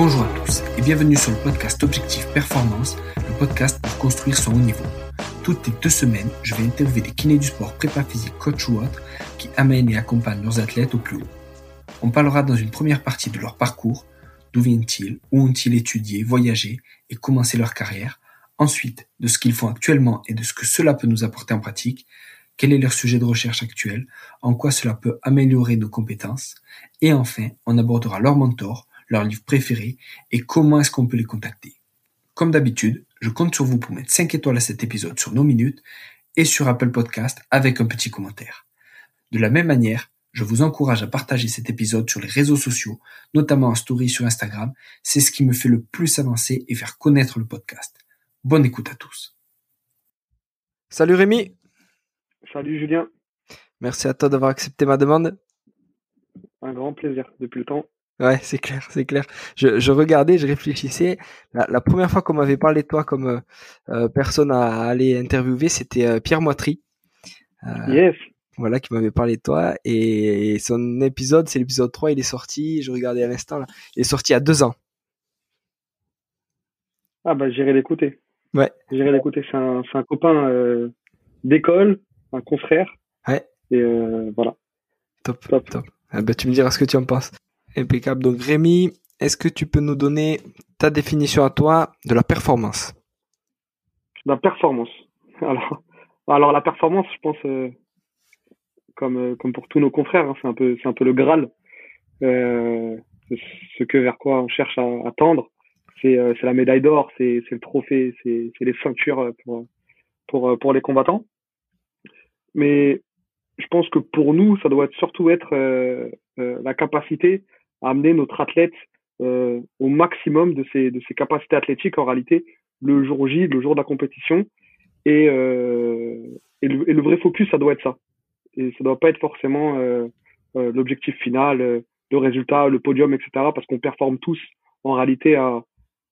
Bonjour à tous et bienvenue sur le podcast Objectif Performance, le podcast pour construire son haut niveau. Toutes les deux semaines, je vais interviewer des kinés du sport, prépa physique, coach ou autres, qui amènent et accompagnent leurs athlètes au plus haut. On parlera dans une première partie de leur parcours, d'où viennent-ils, où ont-ils étudié, voyagé et commencé leur carrière, ensuite de ce qu'ils font actuellement et de ce que cela peut nous apporter en pratique, quel est leur sujet de recherche actuel, en quoi cela peut améliorer nos compétences, et enfin, on abordera leur mentor, leur livre préféré et comment est-ce qu'on peut les contacter. Comme d'habitude, je compte sur vous pour mettre 5 étoiles à cet épisode sur nos minutes et sur Apple Podcast avec un petit commentaire. De la même manière, je vous encourage à partager cet épisode sur les réseaux sociaux, notamment en story sur Instagram. C'est ce qui me fait le plus avancer et faire connaître le podcast. Bonne écoute à tous. Salut Rémi. Salut Julien. Merci à toi d'avoir accepté ma demande. Un grand plaisir depuis le temps. Ouais, c'est clair, c'est clair. Je, je, regardais, je réfléchissais. La, première fois qu'on m'avait parlé de toi comme euh, euh, personne à aller interviewer, c'était euh, Pierre Moitry. yes. Voilà, qui m'avait parlé de toi. Et, son épisode, c'est l'épisode 3, il est sorti, je regardais à l'instant, là. Il est sorti a deux ans. Ah bah j'irai l'écouter. Ouais. J'irai l'écouter. C'est un, un, copain d'école, un confrère. Ouais. Et voilà. Top, top. top. Ah bah, tu me diras ce que tu en penses. Impeccable. Donc Rémi, est-ce que tu peux nous donner ta définition à toi de la performance? La performance. Alors, alors la performance, je pense, euh, comme euh, comme pour tous nos confrères, hein, c'est un peu c'est un peu le graal. Euh, ce que vers quoi on cherche à, tendre, c'est c'est la médaille d'or, c'est le trophée, c'est les ceintures pour pour pour les combattants. Mais je pense que pour nous, ça doit surtout être la capacité amener notre athlète euh, au maximum de ses, de ses capacités athlétiques en réalité le jour J, le jour de la compétition. Et, euh, et, le, et, le, vrai focus, ça doit être ça. Et ça doit pas être forcément euh, euh l'objectif final, euh, le résultat, le podium, etc. Parce qu'on performe tous en réalité à,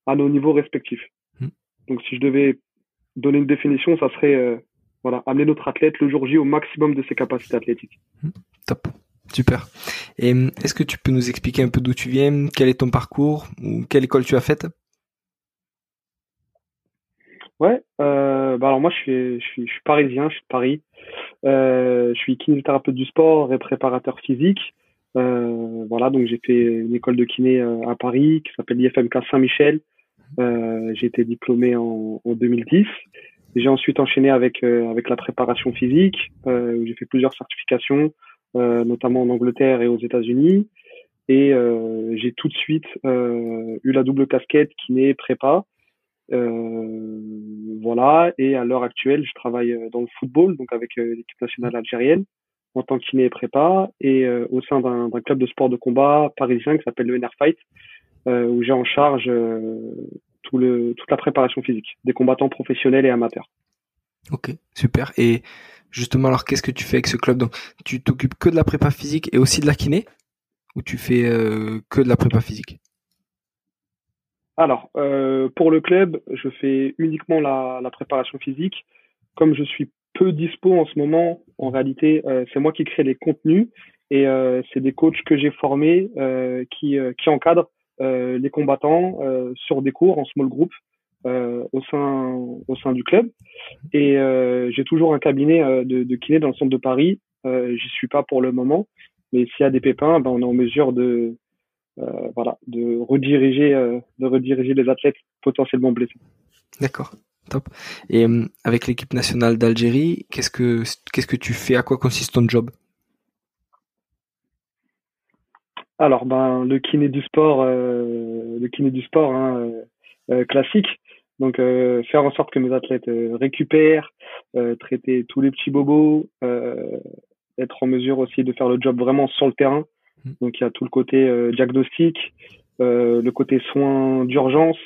à nos niveaux respectifs. Mmh. Donc si je devais donner une définition, ça serait euh, voilà, amener notre athlète le jour J au maximum de ses capacités athlétiques. Mmh. Top. Super. Et hum, est-ce que tu peux nous expliquer un peu d'où tu viens, quel est ton parcours ou quelle école tu as faite? Ouais, euh, bah alors moi je suis, je suis, je suis parisien, je suis de Paris. Euh, je suis kinésithérapeute du sport et préparateur physique. Euh, voilà, donc j'ai fait une école de kiné à Paris qui s'appelle l'IFMK Saint-Michel. J'ai été diplômé en, en 2010. J'ai ensuite enchaîné avec avec la préparation physique. où j'ai fait plusieurs certifications, notamment en Angleterre et aux États-Unis. Et euh, j'ai tout de suite euh, eu la double casquette kiné prépa. voilà. Et à l'heure actuelle, je travaille dans le football, donc avec l'équipe nationale algérienne en tant que kiné et prépa et au sein d'un club de sport de combat parisien qui s'appelle le NR Fight où j'ai en charge tout le, toute la préparation physique des combattants professionnels et amateurs. Ok, super. Et Justement, alors qu'est-ce que tu fais avec ce club? Donc, tu t'occupes que de la prépa physique et aussi de la kiné? Ou tu fais euh, que de la prépa physique? Alors, euh, pour le club, je fais uniquement la, préparation physique. Comme je suis peu dispo en ce moment, en réalité, euh, c'est moi qui crée les contenus et c'est des coachs que j'ai formés qui, qui encadrent les combattants sur des cours en small group euh, au sein au sein du club et euh, j'ai toujours un cabinet euh, de, de, kiné dans le centre de Paris. J'y suis pas pour le moment, mais s'il y a des pépins, ben on est en mesure de voilà de rediriger de rediriger les athlètes potentiellement blessés. D'accord. Top. Et avec l'équipe nationale d'Algérie, qu'est-ce que qu'est-ce que tu fais? À quoi consiste ton job? Alors ben le kiné du sport, le kiné du sport hein, classique. Donc euh, faire en sorte que mes athlètes euh, récupèrent, euh, traiter tous les petits bobos, être en mesure aussi de faire le job vraiment sur le terrain. Mmh. Donc il y a tout le côté diagnostic, le côté soins d'urgence,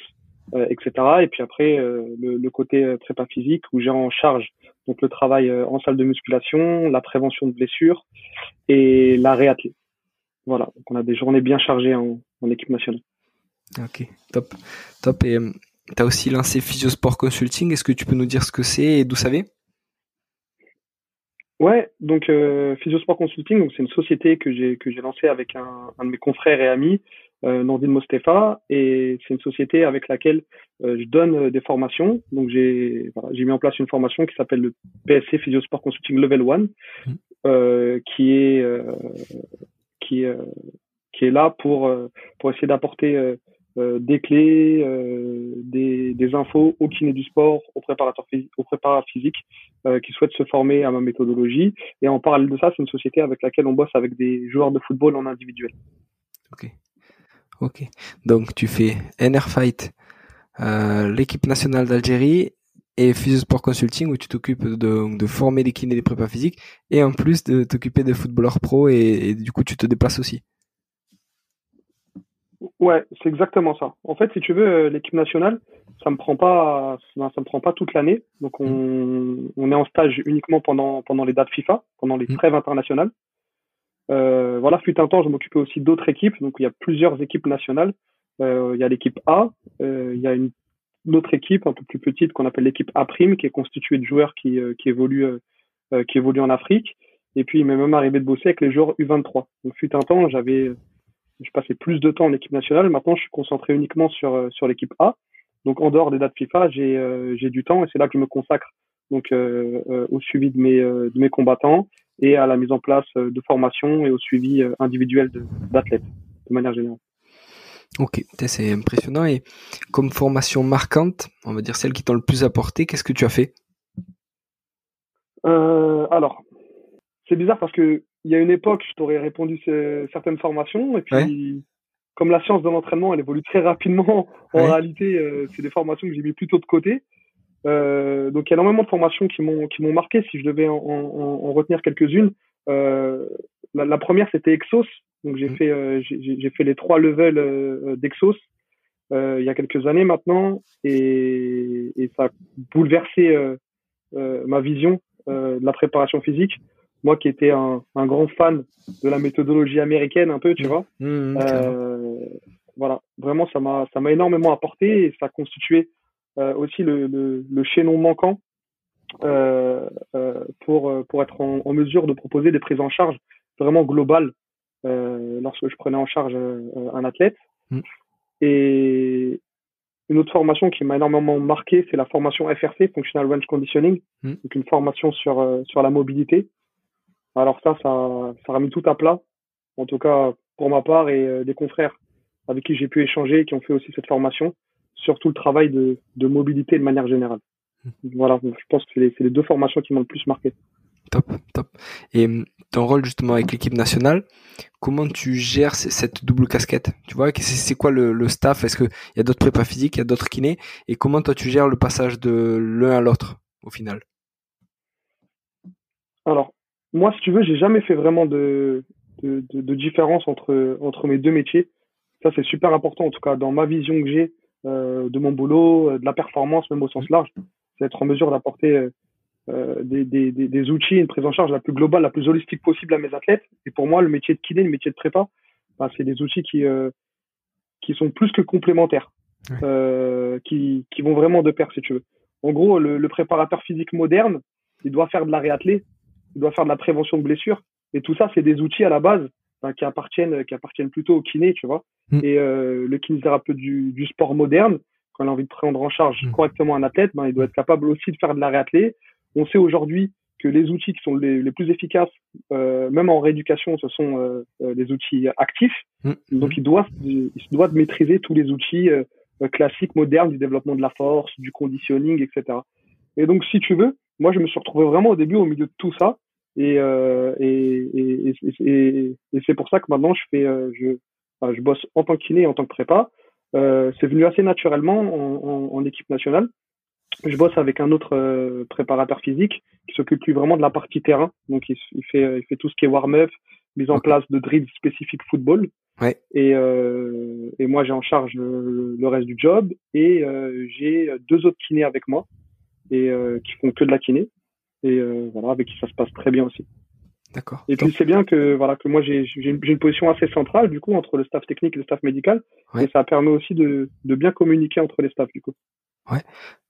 etc. Et puis après le, le, côté prépa physique où j'ai en charge donc le travail en salle de musculation, la prévention de blessures et la réathlée. Voilà, donc on a des journées bien chargées en, en équipe nationale. Ok, top, top. Et tu as aussi lancé Physiosport Consulting. Est-ce que tu peux nous dire ce que c'est et d'où ça vient? Ouais, donc euh, Physiosport Consulting, donc c'est une société que j'ai que j'ai lancée avec un, un, de mes confrères et amis euh, Nordine Mostefa, et c'est une société avec laquelle euh, je donne des formations. Donc j'ai voilà, j'ai mis en place une formation qui s'appelle le PSC Physiosport Consulting Level 1, mmh. qui est qui qui est là pour pour essayer d'apporter euh, des clés, euh, des, infos au kiné du sport, au préparateur au préparateur physique euh, qui souhaitent se former à ma méthodologie. Et en parallèle de ça, c'est une société avec laquelle on bosse avec des joueurs de football en individuel. Ok. Ok. Donc tu fais NR Fight, l'équipe nationale d'Algérie et Sport Consulting où tu t'occupes de, de, former des kinés des prépas physiques et en plus de t'occuper des footballeurs pro et du coup tu te déplaces aussi. Ouais, c'est exactement ça. En fait, si tu veux, euh, l'équipe nationale, ça me prend pas, ça me prend pas toute l'année. Donc, on, mm. on, est en stage uniquement pendant pendant les dates FIFA, pendant les mm. trêves internationales. Euh, voilà, fut un temps, je m'occupais aussi d'autres équipes. Donc, il y a plusieurs équipes nationales. Euh, il y a l'équipe A, euh, il y a une, autre équipe un peu plus petite qu'on appelle l'équipe A prime, qui est constituée de joueurs qui qui évoluent qui évoluent en Afrique. Et puis, il m'est même arrivé de bosser avec les joueurs U23. Donc, fut un temps, j'avais je passais plus de temps en équipe nationale. Maintenant, je suis concentré uniquement sur euh, sur l'équipe A. Donc, en dehors des dates FIFA, j'ai euh, du temps et c'est là que je me consacre donc euh, au suivi de mes de mes combattants et à la mise en place de formation et au suivi individuel d'athlètes de, manière générale. Ok, c'est impressionnant. Et comme formation marquante, on va dire celle qui t'a le plus apporté, qu'est-ce que tu as fait? Euh, Alors, c'est bizarre parce que il y a une époque, je t'aurais répondu certaines formations, et puis comme la science de l'entraînement, elle évolue très rapidement, en réalité, euh, c'est des formations que j'ai mis plutôt de côté. Euh, donc il y a énormément de formations qui m'ont qui m'ont marqué. Si je devais en, en, en retenir quelques-unes, euh, la, la, première c'était Exos. Donc j'ai mmh. fait j'ai fait les trois levels d'Exos il y a quelques années maintenant, et, et ça a bouleversé ma vision de la préparation physique moi qui étais un, un, grand fan de la méthodologie américaine un peu, tu mmh. vois. Mmh, mmh, euh, voilà, vraiment ça m'a ça m'a énormément apporté et ça constituait euh, aussi le, le, le, chaînon manquant euh, euh pour pour être en, en, mesure de proposer des prises en charge vraiment globales lorsque je prenais en charge un athlète. Et une autre formation qui m'a énormément marqué, c'est la formation FRC, Functional Range Conditioning, donc une formation sur sur la mobilité. Alors ça, ça, ça a mis tout à plat, en tout cas pour ma part et euh, des confrères avec qui j'ai pu échanger, qui ont fait aussi cette formation, surtout le travail de, de mobilité de manière générale. Mmh. Voilà, je pense que c'est les, les, deux formations qui m'ont le plus marqué. Top, top. Et hum, ton rôle justement avec l'équipe nationale, comment tu gères cette double casquette? Tu vois, c'est quoi le, le staff? Est-ce qu'il y a d'autres prépas physiques, il y a d'autres kinés? Et comment toi tu gères le passage de l'un à l'autre au final? Alors, moi, si tu veux, j'ai jamais fait vraiment de, de, de, de, différence entre, entre mes deux métiers. Ça, c'est super important, en tout cas, dans ma vision que j'ai euh, de mon boulot, euh, de la performance, même au sens large. C'est être en mesure d'apporter euh, des, des, des, outils, une prise en charge la plus globale, la plus holistique possible à mes athlètes. Et pour moi, le métier de kiné, le métier de prépa, bah, c'est des outils qui, euh, qui sont plus que complémentaires, qui, qui vont vraiment de pair, si tu veux. En gros, le, le préparateur physique moderne, il doit faire de la réathlée, il doit faire de la prévention de blessures. Et tout ça, c'est des outils à la base qui appartiennent qui appartiennent plutôt au kiné, tu vois. Mm. Et euh, le kinésithérapeute du, du sport moderne, quand il a envie de prendre en charge mm. correctement un athlète, ben, il doit être capable aussi de faire de la réathlée. On sait aujourd'hui que les outils qui sont les, les plus efficaces, euh, même en rééducation, ce sont euh, euh les outils actifs. Mm. Donc, il doit, il doit maîtriser tous les outils euh, classiques, modernes du développement de la force, du conditioning, etc. Et donc, si tu veux, moi, je me suis retrouvé vraiment au début au milieu de tout ça. Et, euh, et, et, et, et c'est pour ça que maintenant, je fais, euh, je, enfin, je bosse en tant que kiné, en tant que prépa. Euh, c'est venu assez naturellement en, en, en, équipe nationale. Je bosse avec un autre euh, préparateur physique qui s'occupe plus vraiment de la partie terrain. Donc, il, il, fait, il fait tout ce qui est warm-up, mise en place de drills spécifiques football. Ouais. Et, euh, et moi, j'ai en charge le, le, reste du job. Et j'ai deux autres kinés avec moi et euh, qui font que de la kiné et euh, voilà avec qui ça se passe très bien aussi. D'accord. Et puis c'est bien que voilà que moi j'ai une, position assez centrale du coup entre le staff technique et le staff médical et ça permet aussi de de bien communiquer entre les staffs du coup. Ouais,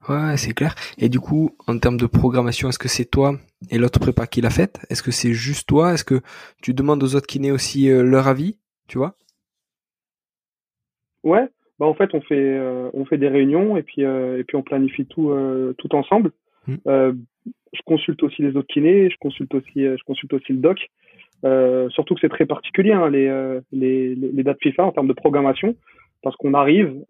ouais, c'est clair. Et du coup, en termes de programmation, est-ce que c'est toi et l'autre prépa qui l'a faite? Est-ce que c'est juste toi? Est-ce que tu demandes aux autres kinés aussi euh, leur avis Tu vois? Ouais, bah en fait on fait on fait des réunions et puis et puis on planifie tout tout ensemble. Mm. je consulte aussi les autres kinés, je consulte aussi je consulte aussi le doc. surtout que c'est très particulier hein, les, les, les dates FIFA en termes de programmation parce qu'on arrive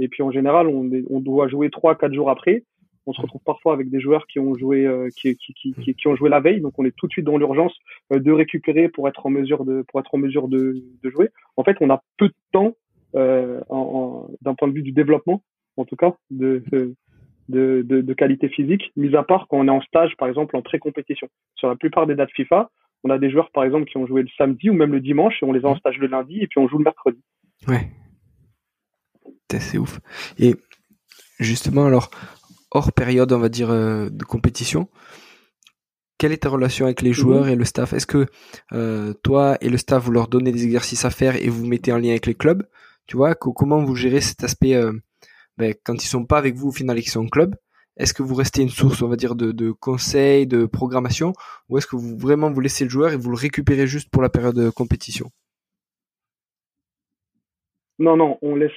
et puis en général on, on doit jouer trois quatre jours après on se retrouve parfois avec des joueurs qui ont joué, euh, qui, qui, qui, qui, ont joué la veille, donc on est tout de suite dans l'urgence euh, de récupérer pour être en mesure de, pour être en mesure de, de jouer. En fait, on a peu de temps euh, en, d'un point de vue du développement, en tout cas, de, de, de, de, qualité physique, mis à part quand on est en stage, par exemple, en pré-compétition. Sur la plupart des dates FIFA, on a des joueurs, par exemple, qui ont joué le samedi ou même le dimanche et on les a en stage le lundi et puis on joue le mercredi. Ouais. C'est ouf. Et justement, alors, hors période, on va dire, euh, de compétition, quelle est ta relation avec les mhm. joueurs et le staff? Est-ce que euh, toi et le staff, vous leur donnez des exercices à faire et vous mettez en lien avec les clubs? Tu vois, comment vous gérez cet aspect euh, ben, quand ils sont pas avec vous au final et qu'ils sont en club Est-ce que vous restez une source, on va dire, de, de conseils, de programmation Ou est-ce que vous vraiment vous laissez le joueur et vous le récupérez juste pour la période de compétition? Non, non, on laisse,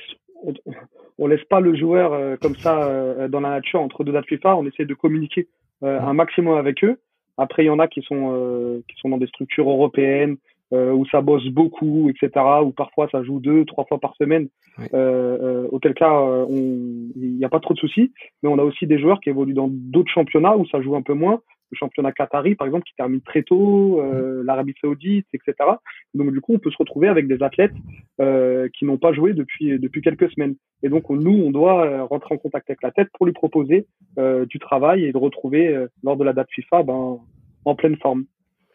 on laisse pas le joueur euh, comme ça euh, dans la nature entre deux dates FIFA. On essaie de communiquer un maximum avec eux. Après, il y en a qui sont qui sont dans des structures européennes où ça bosse beaucoup, etc. Où parfois ça joue deux, trois fois par semaine. auquel cas, il n'y a pas trop de soucis. Mais on a aussi des joueurs qui évoluent dans d'autres championnats où ça joue un peu moins le championnat qatari, par exemple, qui termine très tôt, euh, mm. l'Arabie Saoudite, etc. Donc du coup, on peut se retrouver avec des athlètes euh, qui n'ont pas joué depuis depuis quelques semaines. Et donc nous, on doit euh, rentrer en contact avec la tête pour lui proposer euh, du travail et de retrouver euh, lors de la date FIFA ben, en pleine forme.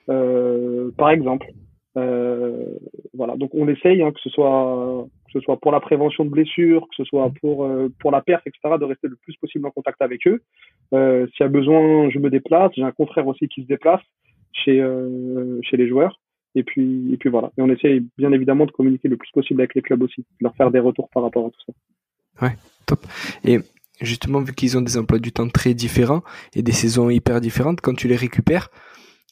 par exemple. Voilà. Donc on essaye hein, que ce soit que ce soit pour la prévention de blessures, que ce soit mm. pour euh, pour la perte, etc., de rester le plus possible en contact avec eux. Euh, S'il y a besoin, je me déplace. J'ai un confrère aussi qui se déplace chez euh, chez les joueurs. Et puis et puis voilà. Et on essaie bien évidemment de communiquer le plus possible avec les clubs aussi, de leur faire des retours par rapport à tout ça. Ouais, top. Et justement, vu qu'ils ont des emplois du temps très différents et des saisons hyper différentes, quand tu les récupères,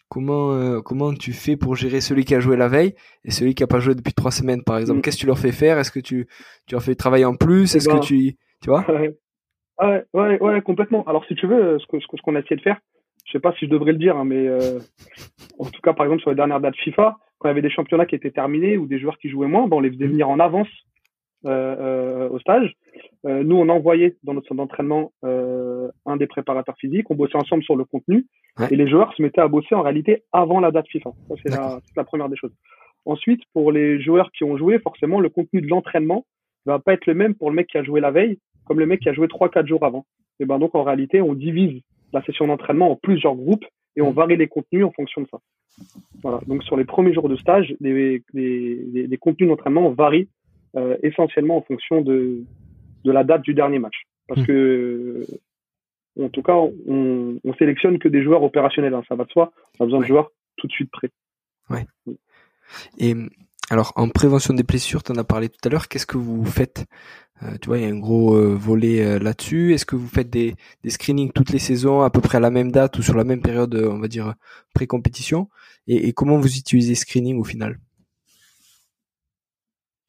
Comment euh, comment tu fais pour gérer celui qui a joué la veille et celui qui a pas joué depuis trois semaines par exemple? Mm. Qu'est-ce que tu leur fais faire? Est-ce que tu tu leur fais travailler en plus? Est-ce que ben, tu tu vois? ouais, ouais ouais complètement. Alors si tu veux ce que ce qu'on a essayé de faire, je sais pas si je devrais le dire hein, mais euh, en tout cas par exemple sur les dernières dates FIFA quand il y avait des championnats qui étaient terminés ou des joueurs qui jouaient moins, ben, on les faisait venir en avance euh, euh, au stage. Euh, nous, on envoyait dans notre centre d'entraînement un des préparateurs physiques. On bossait ensemble sur le contenu et les joueurs se mettaient à bosser en réalité avant la date FIFA. Ça, c'est la, la, première des choses. Ensuite, pour les joueurs qui ont joué, forcément, le contenu de l'entraînement va pas être le même pour le mec qui a joué la veille comme le mec qui a joué trois, quatre jours avant. Et ben donc, en réalité, on divise la session d'entraînement en plusieurs groupes et on varie les contenus en fonction de ça. Voilà. Donc, sur les premiers jours de stage, les, les, les contenus d'entraînement varient euh, essentiellement en fonction de, de la date du dernier match. Parce hmm. que, en tout cas, on, on sélectionne que des joueurs opérationnels. Hein, ça va de soi. On a besoin de joueurs tout de suite prêts. Ouais. Et alors, en prévention des blessures, tu en as parlé tout à l'heure. Qu'est-ce que vous faites? Euh, Tu vois, il y a un gros euh, volet là-dessus. Est-ce que vous faites des, des screenings toutes les saisons, à peu près à la même date ou sur la même période, on va dire, pré-compétition? Et, et, comment vous utilisez screening au final?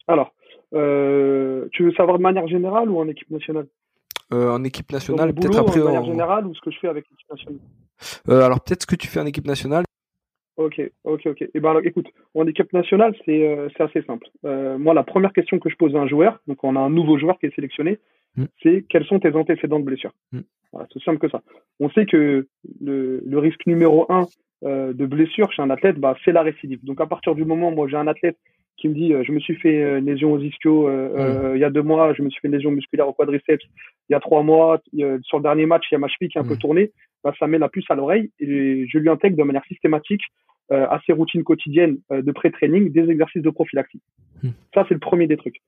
Alors, euh, tu veux savoir de manière générale ou en équipe nationale? Euh, En équipe nationale, peut-être après. De manière générale ou ce que je fais avec l'équipe nationale? Euh, Alors peut-être ce que tu fais en équipe nationale. Ok, ok, ok. Et eh ben alors, écoute, en équipe nationale, c'est assez simple. Moi, la première question que je pose à un joueur, donc on a un nouveau joueur qui est sélectionné, hmm. c'est quels sont tes antécédents de blessure? Hmm. Voilà, c'est simple que ça. On sait que le, le risque numéro un de blessure chez un athlète, bah, c'est la récidive. Donc à partir du moment où moi j'ai un athlète qui me dit euh, je me suis fait euh, une lésion aux ischios euh, il y a deux mois, je me suis fait une lésion musculaire au quadriceps il y a trois mois, sur le dernier match il y a ma cheville qui est un peu tournée, bah, ça met la puce à l'oreille et je lui intègre de manière systématique à ses routines quotidiennes de pré-training des exercices de prophylaxie. Hmm. Ça c'est le premier des trucs.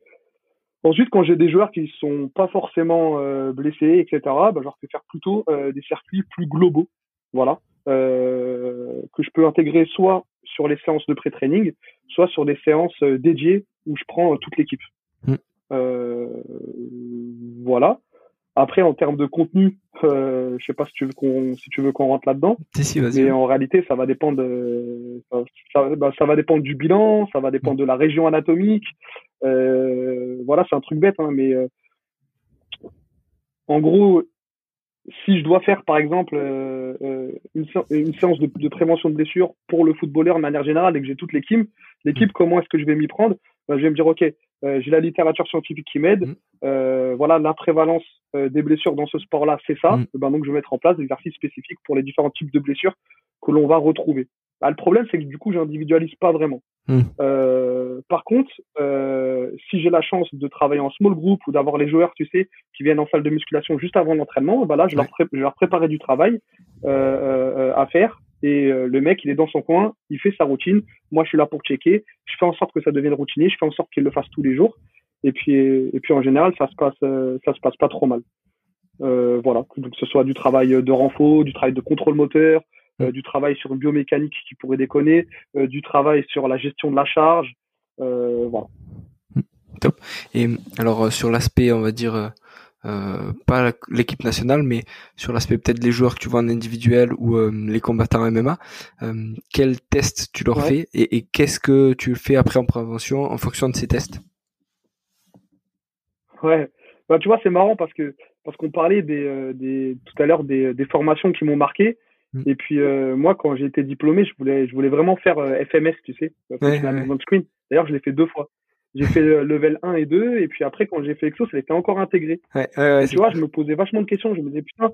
Ensuite, quand j'ai des joueurs qui sont pas forcément blessés, etc., bah, je leur fais faire plutôt des circuits plus globaux, voilà, que je peux intégrer soit sur les séances de pré-training, soit sur des séances euh, dédiées où je prends euh, toute l'équipe. Mm. Euh, voilà. Après, en termes de contenu, euh, je sais pas si tu veux qu'on si tu veux qu'on rentre là-dedans. Si. Mais en réalité, ça va dépendre de, ça, bah, ça, va dépendre du bilan, ça va dépendre de la région anatomique. Euh, voilà, c'est un truc bête, hein, mais euh, en gros, si je dois faire par exemple euh, euh une, une, séance de, de, prévention de blessures pour le footballeur de manière générale et que j'ai toute l'équipe, l'équipe, mm. comment est-ce que je vais m'y prendre ben, Je vais me dire, ok, euh, j'ai la littérature scientifique qui m'aide. Mm. Euh, voilà, la prévalence des blessures dans ce sport-là, c'est ça. Mm. Ben, donc, je vais mettre en place des exercices spécifiques pour les différents types de blessures que l'on va retrouver. Bah, le problème, c'est que du coup, j'individualise pas vraiment. Mm. par contre, si j'ai la chance de travailler en small group ou d'avoir les joueurs, tu sais, qui viennent en salle de musculation juste avant l'entraînement, ben là, je, leur, je leur préparer du travail à faire et euh, le mec, il est dans son coin, il fait sa routine. Moi, je suis là pour checker. Je fais en sorte que ça devienne routinier. Je fais en sorte qu'il le fasse tous les jours. Et puis, et puis en général, ça se passe, euh, ça se passe pas trop mal. Euh, voilà, donc que ce soit du travail de renfort, du travail de contrôle moteur, euh, du travail sur une biomécanique qui pourrait déconner, du travail sur la gestion de la charge. voilà. Top. Et alors sur l'aspect, on va dire euh, pas l'équipe nationale, mais sur l'aspect peut-être les joueurs que tu vois en individuel ou euh, les combattants MMA, euh, quels tests tu leur fais et, et qu'est-ce que tu fais après en prévention en fonction de ces tests? Ouais, bah, tu vois, c'est marrant parce que parce qu'on parlait des, des, tout à l'heure des, des formations qui m'ont marqué. Mm. Et puis moi, quand j'ai été diplômé, je voulais je voulais vraiment faire FMS, tu sais, ouais, screen. D'ailleurs, je l'ai fait deux fois. J'ai fait level 1 et 2, et puis après, quand j'ai fait Exo, ça a été encore intégré. Ouais, ouais, tu vois, je me posais vachement de questions. Je me disais, putain,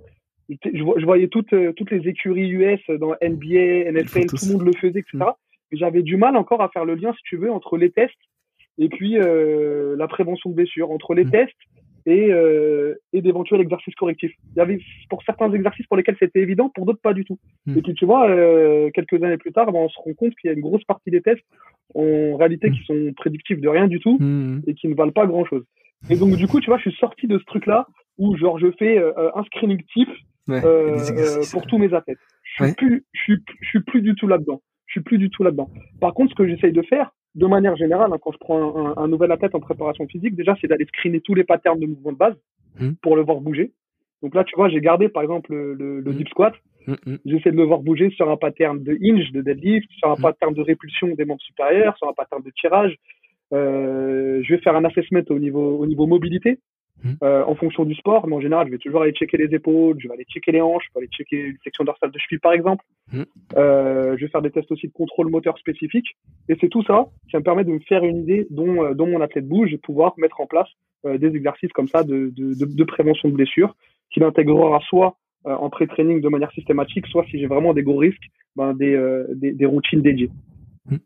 je, voyais toutes, euh, toutes les écuries US dans NBA, NFL, tout le monde le faisait, etc. Mm. J'avais du mal encore à faire le lien, si tu veux, entre les tests et puis euh, la prévention de blessures, entre les mm. tests et, euh, et d'éventuels exercices correctifs. Il y avait pour certains exercices pour lesquels c'était évident, pour d'autres pas du tout. Mm. Et puis tu vois, euh, quelques années plus tard, ben, on se rend compte qu'il y a une grosse partie des tests en réalité qui mm. sont prédictifs de rien du tout mm. et qui ne valent pas grand chose. Et donc du coup, tu vois, je suis sorti de ce truc-là où genre je fais euh, un screening type pour tous mes athlètes. Je suis plus, je suis, je suis plus du tout là-dedans. Je suis plus du tout là-dedans. Par contre, ce que j'essaye de faire, de manière générale, hein, quand je prends un, un, nouvel athlète en préparation physique, déjà, c'est d'aller screener tous les patterns de mouvement de base mmh. pour le voir bouger. Donc là, tu vois, j'ai gardé par exemple le, le, le mmh. deep squat. Mmh, J'essaie de le voir bouger sur un pattern de hinge, de deadlift, sur un pattern de répulsion des membres supérieurs, sur un pattern de tirage. Euh, je vais faire un assessment au niveau, au niveau mobilité. Mmh. Euh, en fonction du sport, mais en général, je vais toujours aller checker les épaules, je vais aller checker les hanches, je vais aller checker une section dorsale de cheville, par exemple. Mmh. Euh, je vais faire des tests aussi de contrôle moteur spécifique. Et c'est tout ça qui me permet de me faire une idée dont, euh, dont mon athlète bouge et pouvoir mettre en place des exercices comme ça de, de, de, de prévention de blessures qu'il intégrera soit en pré-training de manière systématique, soit si j'ai vraiment des gros risques, ben, des, des, des, routines dédiées. Mmh.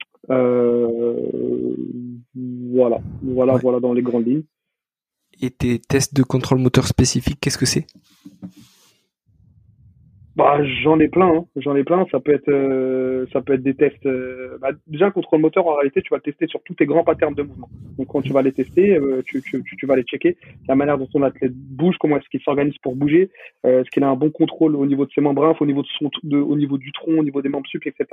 voilà, voilà, voilà dans les grandes lignes. Et tes tests de contrôle moteur spécifique, qu'est-ce que c'est? Bah, j'en ai plein, hein. j'en ai plein. Ça peut être, euh, des tests. Euh, bah, déjà, le contrôle moteur, en réalité, tu vas le tester sur tous tes grands patterns de mouvement. Donc, quand tu vas les tester, euh, tu, vas les checker. La manière dont ton athlète bouge, comment est-ce qu'il s'organise pour bouger, est-ce qu'il a un bon contrôle au niveau de ses membrnes, au niveau de son, au niveau du tronc, au niveau des membres sup, etc.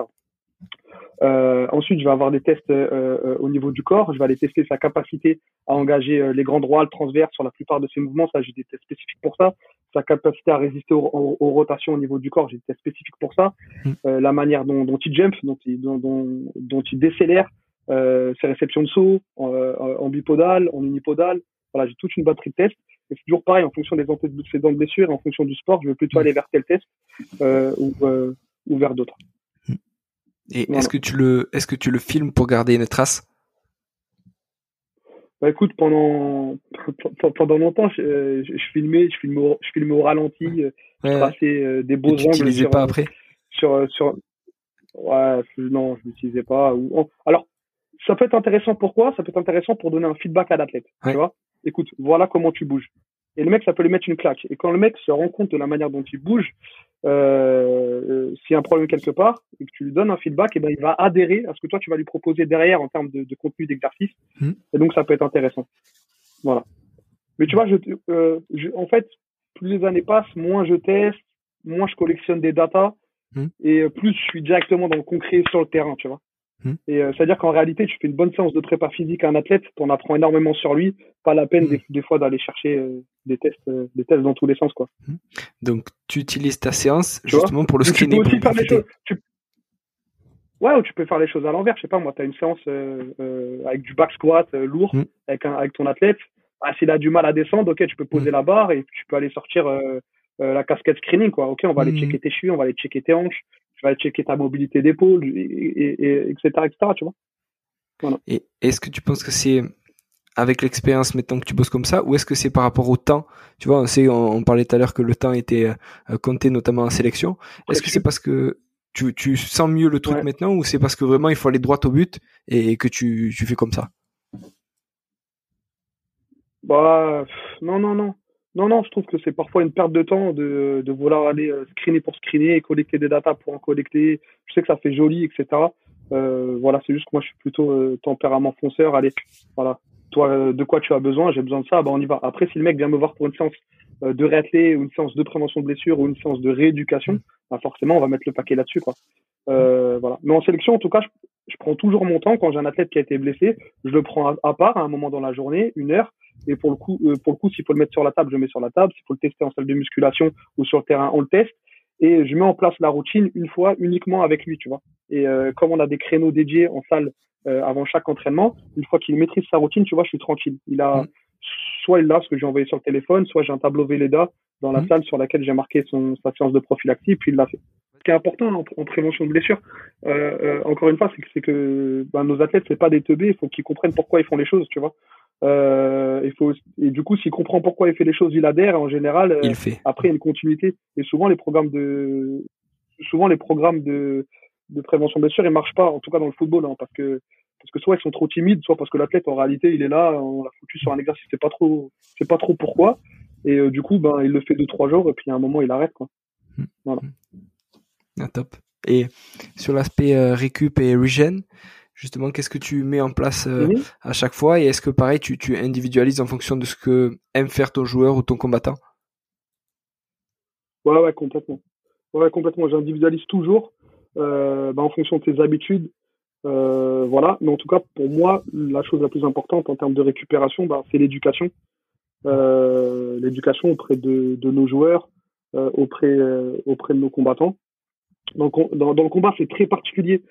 Euh, ensuite, je vais avoir des tests euh, euh, au niveau du corps. Je vais aller tester sa capacité à engager les grands droits, le transverse sur la plupart de ses mouvements. Ça, j'ai des tests spécifiques pour ça. Sa capacité à résister aux, rotations au niveau du corps, j'ai des tests spécifiques pour ça. Mm. la manière dont, dont, il jump, dont il, dont, dont, il décélère, ses réceptions de saut en, bipodal, en unipodal. Voilà, j'ai toute une batterie de tests. Et c'est toujours pareil, en fonction des antécédents de blessures, en fonction du sport, je vais plutôt mm. aller vers tel test ou, ou vers d'autres. Et est-ce que tu le, est-ce que tu le filmes pour garder une trace? Bah écoute, pendant pendant longtemps, je, je, filmais, je filmais, au, je filmais au ralenti, euh, je traçais euh, des beaux angles. Tu l'utilisais pas après? Sur euh, sur ouais, non, je l'utilisais pas. alors, ça peut être intéressant. Pourquoi? Ça peut être intéressant pour donner un feedback à l'athlète. Tu vois? Écoute, voilà comment tu bouges. Et le mec, ça peut lui mettre une claque. Et quand le mec se rend compte de la manière dont il bouge, euh, euh, s'il y a un problème quelque part et que tu lui donnes un feedback, et eh ben il va adhérer à ce que toi tu vas lui proposer derrière en termes de, de contenu d'exercice. Mmh. Et donc ça peut être intéressant. Voilà. Mais tu vois, je, euh, je, en fait, plus les années passent, moins je teste, moins je collectionne des datas mmh. et plus je suis directement dans le concret sur le terrain, tu vois. Hmm. Et euh, c'est-à-dire qu'en réalité, tu fais une bonne séance de prépa physique à un athlète, tu en apprends énormément sur lui, pas la peine hmm. des, fois d'aller chercher euh, des tests, euh, des tests dans tous les sens, quoi. Hmm. Donc, tu utilises ta séance justement pour le screener. Tu peux aussi faire Ouais, ou tu peux faire les choses à l'envers. Je sais pas, moi, tu as une séance avec du back squat lourd avec, un, avec ton athlète. Ah, s'il a du mal à descendre, ok, tu peux poser la barre et tu peux aller sortir la casquette screening, quoi. Ok, on va aller checker tes chevilles, on va aller checker tes hanches, tu vas checker ta mobilité d'épaule, et, etc., etc., tu vois. Voilà. Et est-ce que tu penses que c'est avec l'expérience maintenant que tu bosses comme ça, ou est-ce que c'est par rapport au temps? Tu vois, on, sait, on, parlait tout à l'heure que le temps était euh, compté notamment en sélection. Est-ce que c'est parce que tu, tu sens mieux le truc maintenant, ou c'est parce que vraiment il faut aller droit au but et que tu, tu fais comme ça? Bah, non, non, non. Non, non, je trouve que c'est parfois une perte de temps de, vouloir aller euh, screener pour screener collecter des datas pour en collecter. Je sais que ça fait joli, etc. Euh, voilà, c'est juste que moi, je suis plutôt euh, tempérament fonceur. Allez, voilà, toi, de quoi tu as besoin J'ai besoin de ça, bah on y va. Après, si le mec vient me voir pour une séance de réathlé ou une séance de prévention de blessure ou une séance de rééducation, bah forcément, on va mettre le paquet là-dessus, quoi. voilà. Mais en sélection, en tout cas, je, je prends toujours mon temps quand j'ai un athlète qui a été blessé. Je le prends à part à un moment dans la journée, une heure et pour le coup, euh, pour le coup, s'il faut le mettre sur la table, je le mets sur la table. S'il faut le tester en salle de musculation ou sur le terrain, on le teste. Et je mets en place la routine une fois uniquement avec lui, tu vois. Et euh, comme on a des créneaux dédiés en salle euh, avant chaque entraînement, une fois qu'il maîtrise sa routine, tu vois, je suis tranquille. Il a, mmh. soit il a ce que j'ai envoyé sur le téléphone, soit j'ai un tableau Véleda dans la mmh. salle sur laquelle j'ai marqué son, sa séance de prophylaxie, puis il l'a fait. Ce qui est important en, prévention de blessures, euh, euh, encore une fois, c'est que, ben, nos athlètes, c'est pas des teubés, il faut qu'ils comprennent pourquoi ils font les choses, tu vois. Euh, il faut et du coup, s'il comprend pourquoi il fait les choses, il adhère. En général, euh, il fait. après une continuité. Et souvent les programmes de, souvent les programmes de, de prévention blessure, ils marchent pas. En tout cas dans le football, hein, parce que parce que soit ils sont trop timides, soit parce que l'athlète en réalité il est là, on l'a foutu sur un exercice, c'est pas trop, c'est pas trop pourquoi. Et euh, du coup, ben il le fait deux trois jours et puis à un moment il arrête quoi. Hmm. Voilà. Ah, top. Et sur l'aspect euh, récup et regen, justement, qu'est-ce que tu mets en place euh, mhm. à chaque fois? Et est-ce que pareil, tu, tu individualises en fonction de ce que aime faire ton joueur ou ton combattant? Ouais, ouais, complètement. Ouais, complètement. J'individualise toujours euh, bah, en fonction de tes habitudes. Voilà. Mais en tout cas, pour moi, la chose la plus importante en termes de récupération, bah, c'est l'éducation. l'éducation auprès de, de, nos joueurs, auprès, auprès de nos combattants. Donc, dans, dans le combat, c'est très particulier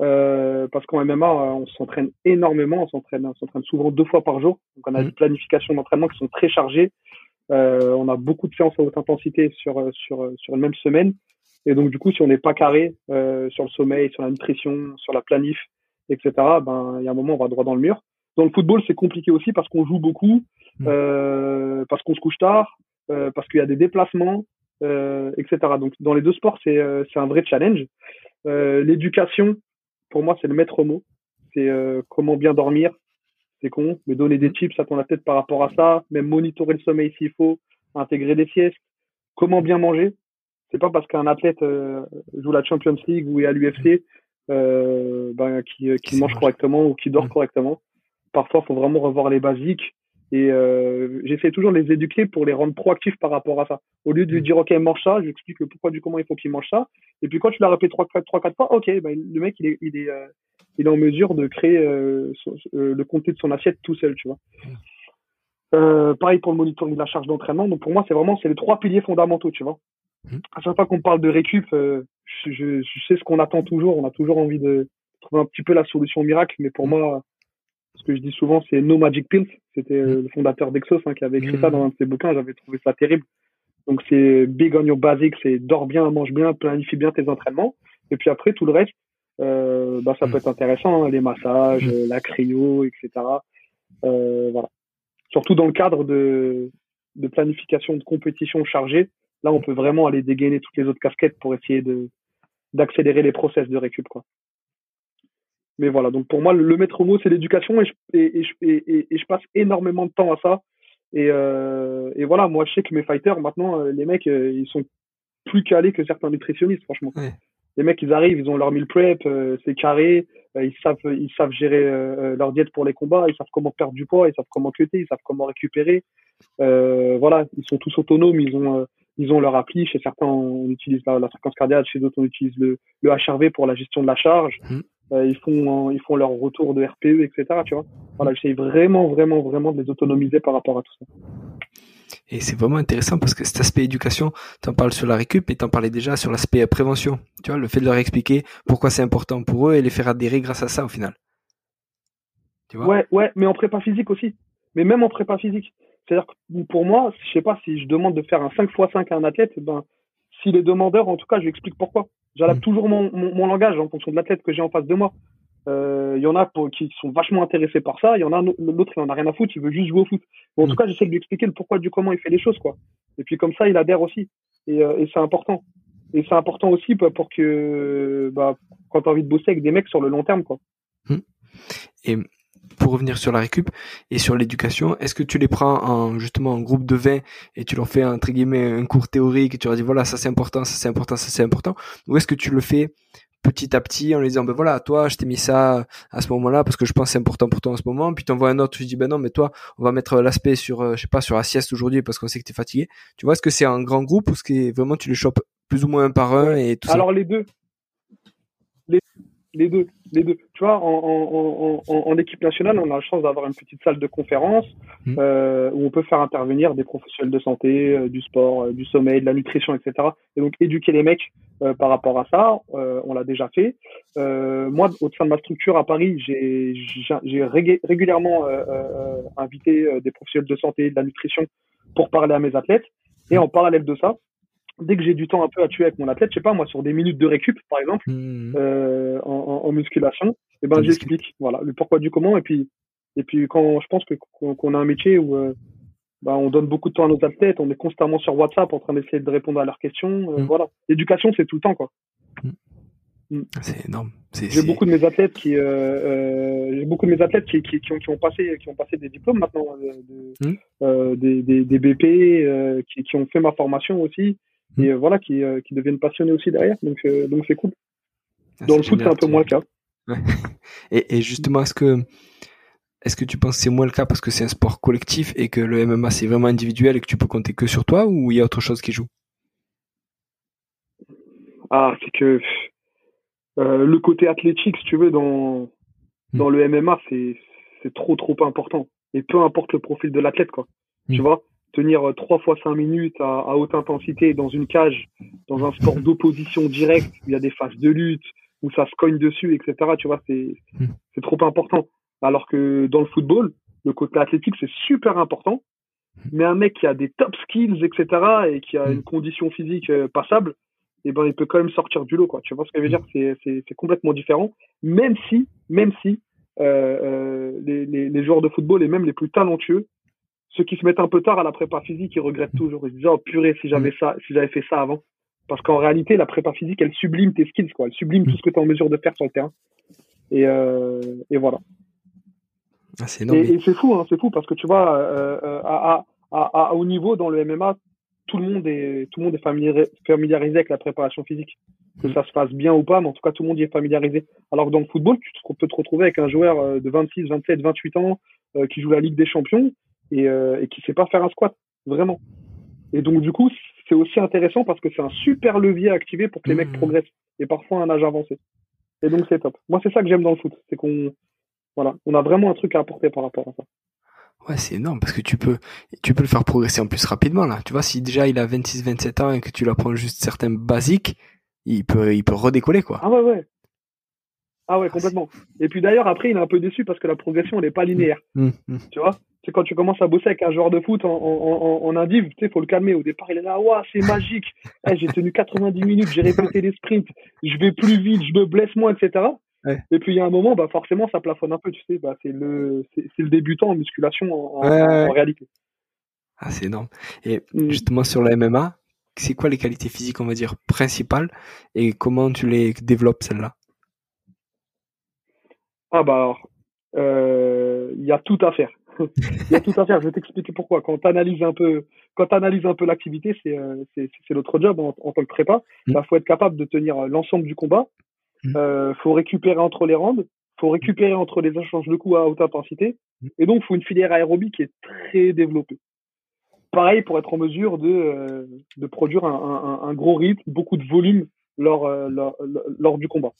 euh, parce qu'en MMA, euh, on s'entraîne énormément, on s'entraîne, on s'entraîne souvent deux fois par jour. Donc, on a mmh. des planifications d'entraînement qui sont très chargées. Euh, on a beaucoup de séances à haute intensité sur, sur, sur une même semaine. Et donc, du coup, si on n'est pas carré euh, sur le sommeil, sur la nutrition, sur la planif, etc., ben, il y a un moment, on va droit dans le mur. Dans le football, c'est compliqué aussi parce qu'on joue beaucoup, euh, parce qu'on se couche tard, euh, parce qu'il y a des déplacements, etc. Donc, dans les deux sports, c'est un vrai challenge. L'éducation, pour moi, c'est le maître mot. C'est euh, comment bien dormir. C'est con, mais donner des tips à ton tête par rapport à ça, même monitorer le sommeil s'il faut, intégrer des siestes. Comment bien manger. C'est pas parce qu'un athlète euh, joue la Champions League ou est à l'UFC euh, ben, qui, qui mange correctement ou qui dort correctement. Parfois, il faut vraiment revoir les basiques. Et euh, j'essaie toujours de les éduquer pour les rendre proactifs par rapport à ça. Au lieu de lui dire, OK, mange ça, j'explique le pourquoi du comment il faut qu'il mange ça. Et puis quand tu l'as répété trois, trois, quatre fois, OK, ben, le mec, il est, il est, euh, il est en mesure de créer euh, euh, le contenu de son assiette tout seul, tu vois. Euh, pareil pour le monitoring de la charge d'entraînement. Donc pour moi, c'est vraiment c'est les trois piliers fondamentaux, tu vois. Mmh. À chaque fois qu'on parle de récup, je, je, sais ce qu'on attend toujours. On a toujours envie de trouver un petit peu la solution miracle, mais pour moi, ce que je dis souvent, c'est No Magic Pills. C'était euh, mm. le fondateur d'Exos hein, qui avait écrit ça mm. dans un de ses bouquins. J'avais trouvé ça terrible. Donc c'est big on your basic, c'est dors bien, mange bien, planifie bien tes entraînements. Et puis après tout le reste, euh, bah ça mm. peut être intéressant, hein, les massages, la cryo, etc. Euh, voilà. Surtout dans le cadre de, de planification de compétition chargée, là on peut vraiment aller dégainer toutes les autres casquettes pour essayer de d'accélérer les process de récup quoi mais voilà, donc pour moi, le, maître mot, c'est l'éducation et je, et, et, et, je passe énormément de temps à ça. Et, euh, et voilà, moi, je sais que mes fighters, maintenant, euh, les mecs, euh, ils sont plus calés que certains nutritionnistes, franchement. Les mecs, ils arrivent, ils ont leur meal prep, euh, c'est carré, ils savent, ils savent gérer leur diète pour les combats, ils savent comment perdre du poids, ils savent comment cuter, ils savent comment récupérer. voilà, ils sont tous autonomes, ils ont, ils ont leur appli. Chez certains, on utilise la, fréquence cardiaque, chez d'autres, on utilise le, le HRV pour la gestion de la charge. Mmh. Ils font ils font leur retour de RPE, etc. Tu vois. Voilà, j'essaie vraiment, vraiment, vraiment de les autonomiser par rapport à tout ça. Et c'est vraiment intéressant parce que cet aspect éducation, tu en parles sur la récup et tu en parlais déjà sur l'aspect prévention. Tu vois, le fait de leur expliquer pourquoi c'est important pour eux et les faire adhérer grâce à ça au final. Tu vois? Ouais, ouais, mais en prépa physique aussi. Mais même en prépa physique. C'est-à-dire que pour moi, je sais pas si je demande de faire un 5 x 5 à un athlète, ben, si les demandeurs, en tout cas, je lui explique pourquoi. J'adapte hmm. toujours mon, mon, langage en fonction de l'athlète que j'ai en face de moi. Euh, il y en a qui sont vachement intéressés par ça. Il y en a l'autre, il en a rien à foutre. Il veut juste jouer au foot. en tout mm. cas, j'essaie de lui expliquer le pourquoi du comment il fait les choses, quoi. Et puis comme ça, il adhère aussi. Et, euh, et c'est important. Et c'est important aussi pour que, bah, quand t'as envie de bosser avec des mecs sur le long terme, quoi. Mm. Et pour revenir sur la récup et sur l'éducation, est-ce que tu les prends en justement en groupe de 20 et tu leur fais entre guillemets un cours théorique et tu leur dis voilà ça c'est important, ça c'est important, ça c'est important, ou est-ce que tu le fais petit à petit en les disant ben voilà toi je t'ai mis ça à ce moment-là parce que je pense que c'est important pour toi en ce moment puis t'envoies un autre tu dis ben non mais toi on va mettre l'aspect sur euh, je sais pas sur la sieste aujourd'hui parce qu'on sait que t'es fatigué. Tu vois est-ce que c'est un grand groupe ou est-ce que vraiment tu les chopes plus ou moins un par un et tout alors les deux les deux, les deux. Tu vois, en, en, en, équipe nationale, on a la chance d'avoir une petite salle de conférence mmh. euh, où on peut faire intervenir des professionnels de santé, euh, du sport, euh, du sommeil, de la nutrition, etc. Et donc éduquer les mecs par rapport à ça, on l'a déjà fait. moi, au sein de ma structure à Paris, j'ai régulièrement invité des professionnels de santé, de la nutrition pour parler à mes athlètes. Et en parallèle de ça, dès que j'ai du temps un peu à tuer avec mon athlète, je sais pas moi, sur des minutes de récup par exemple, mmh. euh, en, en, musculation, et eh ben j'explique, voilà, le pourquoi du comment, et puis et puis quand je pense que qu'on a un métier où euh, bah, on donne beaucoup de temps à nos athlètes, on est constamment sur WhatsApp en train d'essayer de répondre à leurs questions, euh, mmh. voilà, l'éducation c'est tout le temps quoi. Mmh. C'est énorme. J'ai beaucoup de mes athlètes qui, euh, euh, j'ai beaucoup de mes athlètes qui, qui, qui, ont, qui, ont, passé, qui ont passé des diplômes maintenant, de, euh, des, des, des, BP, qui, qui ont fait ma formation aussi, et euh, voilà, qui, euh, qui deviennent passionnés aussi derrière. Donc, euh, donc c'est cool. Ah, Dans le foot, c'est un peu moins le cas. et, et, justement, est-ce que, est-ce que tu penses que c'est moins le cas parce que c'est un sport collectif et que le MMA c'est vraiment individuel et que tu peux compter que sur toi ou il y a autre chose qui joue? Ah, c'est que euh, le côté athlétique, si tu veux, dans, hmm. dans le MMA, c'est, c'est trop, trop important. Et peu importe le profil de l'athlète, quoi. Tu hmm. vois? Tenir euh, trois fois cinq minutes à, haute intensité dans une cage, dans un sport d'opposition directe, où il y a des phases de lutte, où ça se cogne dessus, etc. Tu vois, c'est hmm. c'est trop important. Alors que dans le football, le côté athlétique, c'est super important. Mais un mec qui a des top skills, etc., et qui a hmm. une condition physique euh, passable, eh ben, il peut quand même sortir du lot, quoi. Tu vois ce que je veux dire? C'est, c'est, c'est complètement différent. Même si, même si, euh, euh, les, les, les joueurs de football et même les plus talentueux ceux qui se mettent un peu tard à la prépa physique, ils regrettent toujours. Ils se disent, oh purée, si j'avais ça, si j'avais fait ça avant. Parce qu'en réalité, la prépa physique, elle sublime tes skills, quoi. Elle sublime tout ce que tu es en mesure de faire sur le terrain. Et, euh, et voilà. Ah, c'est et, et c'est fou, hein, c'est fou, parce que tu vois, euh, euh à, à, à, haut niveau dans le MMA, tout le monde est, tout le monde est familiarisé, avec la préparation physique. Que mm. ça se passe bien ou pas, mais en tout cas, tout le monde y est familiarisé. Alors que dans le football, tu peux te retrouver avec un joueur de 26, 27, 28 ans euh, qui joue la Ligue des Champions et, euh, et qui sait pas faire un squat, vraiment. Et donc du coup, c'est aussi intéressant parce que c'est un super levier à activer pour que les mecs mmh. progressent et parfois à un âge avancé. Et donc c'est top. Moi, c'est ça que j'aime dans le foot, c'est qu'on voilà, on a vraiment un truc à apporter par rapport à ça. Ouais, c'est énorme parce que tu peux tu peux le faire progresser en plus rapidement là. Tu vois, si déjà il a 26 27 ans et que tu lui apprends juste certains basiques, il peut il peut redécoller quoi. Ah ouais ouais. Ah ouais, complètement. Et puis d'ailleurs, après, il est un peu déçu parce que la progression, elle n'est pas linéaire. Mmh, mmh. Tu vois? C'est quand tu commences à bosser avec un joueur de foot en, en, en, indiv, tu sais, faut le calmer. Au départ, il est là, waouh, c'est magique. Eh, j'ai tenu 90 minutes, j'ai répété les sprints, je vais plus vite, je me blesse moins, etc. Et puis il y a un moment, bah forcément, ça plafonne un peu, tu sais. Bah, c'est le, c'est le débutant en musculation en, réalité. Ah, c'est énorme. Et mmh. justement sur la MMA, c'est quoi les qualités physiques, on va dire, principales et comment tu les développes celles-là? Ah bah alors, euh, il y a tout à faire. Il y a tout à faire. Je vais t'expliquer pourquoi. Quand tu analyses un peu, quand analyses un peu l'activité, c'est euh, c'est notre job en, tant que prépa. Il mmh. faut être capable de tenir euh, l'ensemble du combat. Il mmh. faut récupérer entre les rounds. Faut récupérer entre les échanges de coups à haute intensité. Mmh. Et donc, il faut une filière aérobie qui est très développée. Pareil pour être en mesure de de produire un, un, un, gros rythme, beaucoup de volume lors lors, lors du combat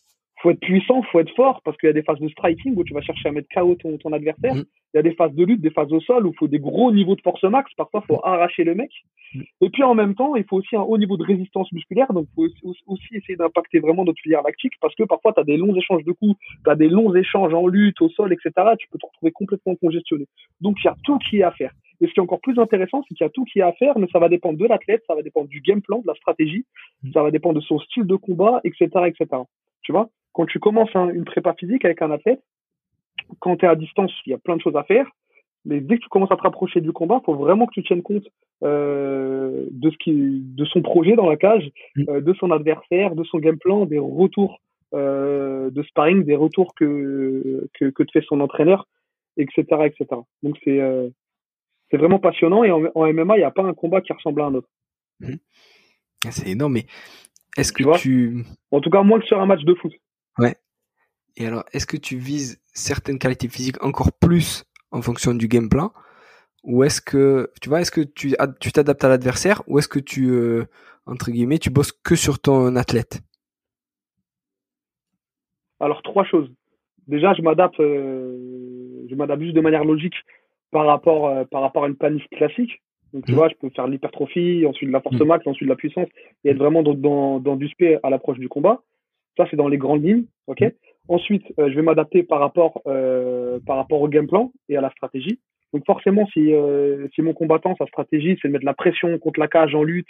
faut être puissant, faut être fort, parce qu'il y a des phases de striking où tu vas chercher à mettre KO ton, ton adversaire. Mhm. Il y a des phases de lutte, des phases au sol où il faut des gros niveaux de force max. Parfois, faut arracher le mec. Mhm. Et puis, en même temps, il faut aussi un haut niveau de résistance musculaire. Donc, il faut aussi, aussi essayer d'impacter vraiment notre filière lactique parce que parfois, tu as des longs échanges de coups, tu as des longs échanges en lutte, au sol, etc. Tu peux te retrouver complètement congestionné. Donc, il y a tout qui est à faire. Et ce qui est encore plus intéressant, c'est qu'il y a tout qui est à faire, mais ça va dépendre de l'athlète, ça va dépendre du game plan, de la stratégie, ça va dépendre de son style de combat, etc., etc. Tu vois, quand tu commences un- une prépa physique avec un athlète, quand tu es à distance, il y a plein de choses à faire. Mais dès que tu commences à te rapprocher du combat, faut vraiment que tu tiennes compte euh, de ce qui, de son projet dans la cage, Mm. euh, de son adversaire, de son game plan, des retours euh, de sparring, des retours que, que que te fait son entraîneur, etc., etc. Donc c'est c'est vraiment passionnant et en, en MMA, il n'y a pas un combat qui ressemble à un autre. Ah, C'est énorme, mais est-ce que tu... En tout cas, moins que sur un match de foot. Et alors, est-ce que tu vises certaines qualités physiques encore plus en fonction du game plan Ou est-ce que, tu vois, est-ce que tu tu t'adaptes à l'adversaire ou est-ce que tu, euh, entre guillemets, tu bosses que sur ton athlète? Alors trois choses. Déjà, je m'adapte, euh, je m'adapte juste de manière logique par rapport euh, par rapport à une planif classique. Donc tu Mhm. vois, je peux faire l'hypertrophie, ensuite de la force Mhm. max, ensuite de la puissance, et être vraiment dans dans, dans du spé à l'approche du combat. Ça c'est dans les grandes lignes, ok. Mhm. Ensuite, euh, je vais m'adapter par rapport euh, par rapport au game plan et à la stratégie. Donc forcément, si euh, si mon combattant sa stratégie c'est de mettre la pression contre la cage en lutte,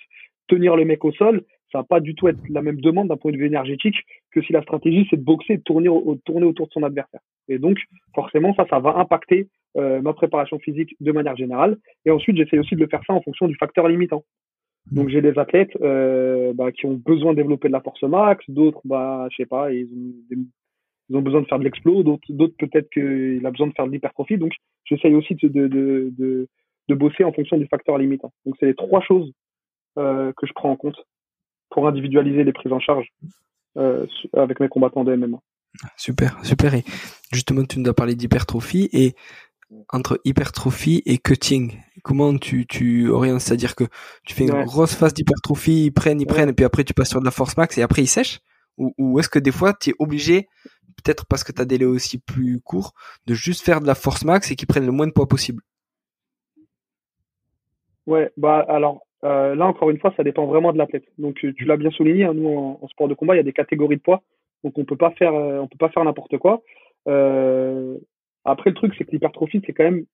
tenir le mec au sol, ça va pas du tout être la même demande d'un point de vue énergétique que si la stratégie c'est de boxer et de tourner, au- tourner autour de son adversaire. Et donc, forcément, ça, ça va impacter ma préparation physique de manière générale. Et ensuite, j'essaie aussi de le faire ça en fonction du facteur limitant. Donc, j'ai des athlètes euh, bah, qui ont besoin de développer de la force max, d'autres, bah, je sais pas, ils ont, besoin de faire de l'explo, d'autres, peut-être qu'il a besoin de faire de l'hypertrophie. Donc, j'essaye aussi de, bosser en fonction du facteur limitant. Donc, c'est les trois choses euh, que je prends en compte pour individualiser les prises en charge euh, avec mes combattants de MMA. Super, super. Et justement, tu nous as parlé d'hypertrophie et entre hypertrophie et cutting, comment tu, tu orientes? C'est-à-dire que tu fais une Ouais. grosse phase d'hypertrophie, ils prennent, ils Ouais. prennent, et puis après tu passes sur de la force max et après ils sèchent? Ou, ou est-ce que des fois tu es obligé, peut-être parce que tu as des délais aussi plus courts, de juste faire de la force max et qu'ils prennent le moins de poids possible? Ouais, bah alors euh, là encore une fois, ça dépend vraiment de l'athlète. Donc tu, l'as bien souligné, hein, nous en, en sport de combat, il y a des catégories de poids, donc on peut pas faire, euh, on peut pas faire n'importe quoi. Euh, après le truc, c'est que l'hypertrophie, c'est quand même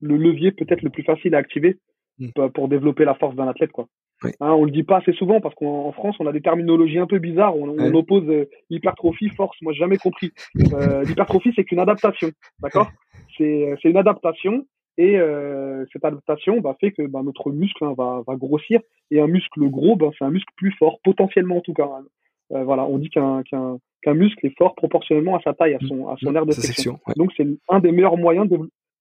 le levier peut-être le plus facile à activer Mm. pour, développer la force d'un athlète, quoi. Oui. Hein, on le dit pas assez souvent parce qu'en en France, on a des terminologies un peu bizarres. On, on oppose euh, hypertrophie, force. Moi, j'ai jamais compris. Euh, l'hypertrophie, c'est qu'une adaptation, d'accord? C'est euh, une adaptation et euh, cette adaptation bah, fait que bah, notre muscle hein, va, va grossir et un muscle gros, bah, c'est un muscle plus fort, potentiellement en tout cas. Euh, voilà, on dit qu'un qu'un qu'un muscle est fort proportionnellement à sa taille, à son, à son aire de section. ouais. Donc c'est un des meilleurs moyens de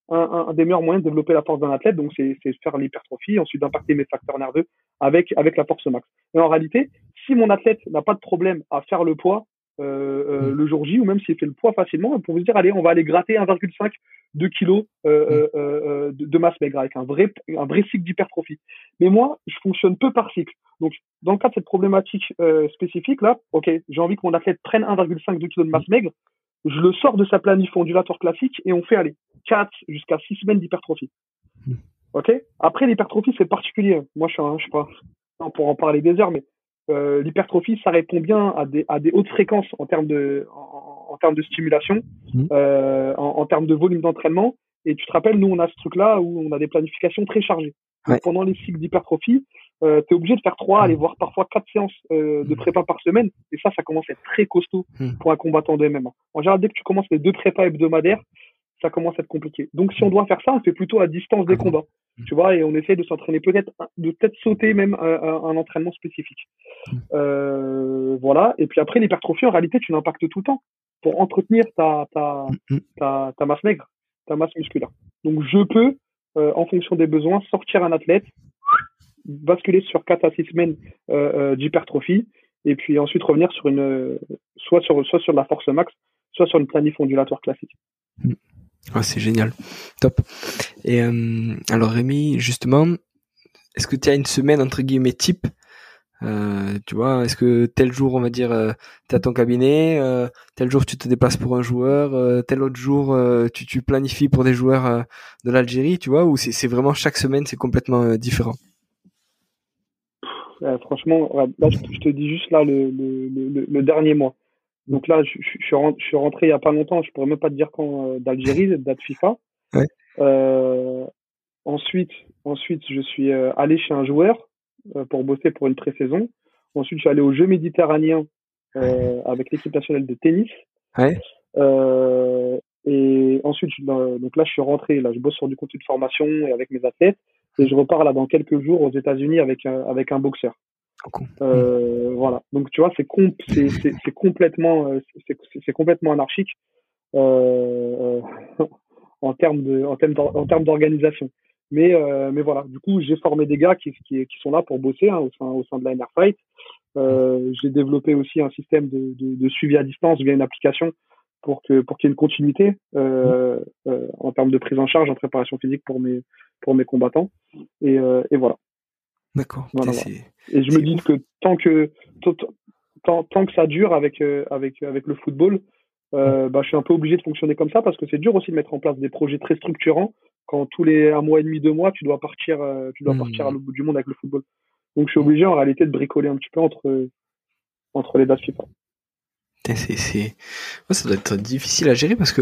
un, un- un des meilleurs moyens de développer la force d'un athlète. Donc c'est c'est faire l'hypertrophie, ensuite d'impacter mes facteurs nerveux avec avec la force max. Et en réalité, si mon athlète n'a pas de problème à faire le poids euh, euh, Mm. le jour J ou même s'il fait le poids facilement, peut se dire allez, on va aller gratter 1,5 2 kilos euh, euh, euh, de, de masse maigre avec un vrai un vrai cycle d'hypertrophie. Mais moi, je fonctionne peu par cycle. Donc dans le cas de cette problématique euh, spécifique là, ok, j'ai envie que mon athlète prenne 1,5 2 kilos de masse maigre, je le sors de sa planif ondulatoire classique et on fait aller 4 jusqu'à 6 semaines d'hypertrophie. Mm. Ok? Après, l'hypertrophie, c'est particulier. Moi, je suis un, je sais pas, on pourra en parler des heures, mais euh, l'hypertrophie, ça répond bien à des, à des hautes fréquences en termes de, en, en termes de stimulation, Mm. euh, en, en termes de volume d'entraînement. Et tu te rappelles, nous, on a ce truc-là où on a des planifications très chargées. Donc, pendant les cycles d'hypertrophie, euh, tu es obligé de faire trois, Mm. aller voir parfois quatre séances euh, de Mm. prépa par semaine. Et ça, ça commence à être très costaud pour un combattant de MMA. En général, dès que tu commences les deux prépas hebdomadaires, ça commence à être compliqué. Donc, si on doit faire ça, on fait plutôt à distance des Ah combats. Mm. Tu vois, et on essaie de s'entraîner peut-être, de peut-être sauter même un, un- un entraînement spécifique. Mm. Euh, voilà. Et puis après, l'hypertrophie, en réalité, tu l'impactes tout le temps pour entretenir ta, ta, Mm, mm. ta, ta masse maigre, ta masse musculaire. Donc, je peux, euh, en fonction des besoins, sortir un athlète, basculer sur 4 à 6 semaines euh, euh, d'hypertrophie, et puis ensuite revenir sur une, euh, soit sur, soit sur la force max, soit sur une planif ondulatoire classique. Ah, c'est génial. Top. Et euh, alors Rémi, justement, est-ce que tu as une semaine entre guillemets type? Euh, tu vois, est-ce que tel jour, on va dire, euh, tu as ton cabinet, euh, tel jour tu te déplaces pour un joueur, tel autre jour tu, planifies pour des joueurs de l'Algérie, tu vois, ou c'est vraiment chaque semaine, c'est complètement différent? Franchement, là, je te dis juste là le dernier mois. Donc là, je, je, suis rentré, je suis rentré il y a pas longtemps, je pourrais même pas te dire quand d'Algérie, date FIFA. Ouais. ensuite, ensuite, je suis allé chez un joueur euh, pour bosser pour une pré-saison. Ensuite, je suis allé aux Jeux méditerranéens euh, avec l'équipe nationale de tennis. Ouais. Euh, et ensuite, donc là, je suis rentré. Là, je bosse sur du contenu de formation et avec mes athlètes. Et je repars là dans quelques jours aux États-Unis avec un, avec un boxeur. Euh, voilà. Donc tu vois, c'est complètement euh, c'est complètement anarchique euh, en termes de en termes en termes d'organisation. Mais, mais voilà, du coup, j'ai formé des gars qui, qui, sont là pour bosser hein, au, sein, au sein de la NR Fight. Euh, j'ai développé aussi un système de, de, suivi à distance via une application pour que pour qu'il y ait une continuité en termes de prise en charge en préparation physique pour mes pour mes combattants et voilà. D'accord. Et je me dis que tant que tant, tant que ça dure avec euh, avec avec le football, euh, bah, je suis un peu obligé de fonctionner comme ça parce que c'est dur aussi de mettre en place des projets très structurants quand tous les un mois et demi, deux mois, tu dois partir, euh, tu dois partir à hmm. l'autre bout du monde avec le football. Donc je suis obligé en réalité de bricoler un petit peu entre entre les dates FIFA. C'est c'est ça doit être difficile à gérer parce que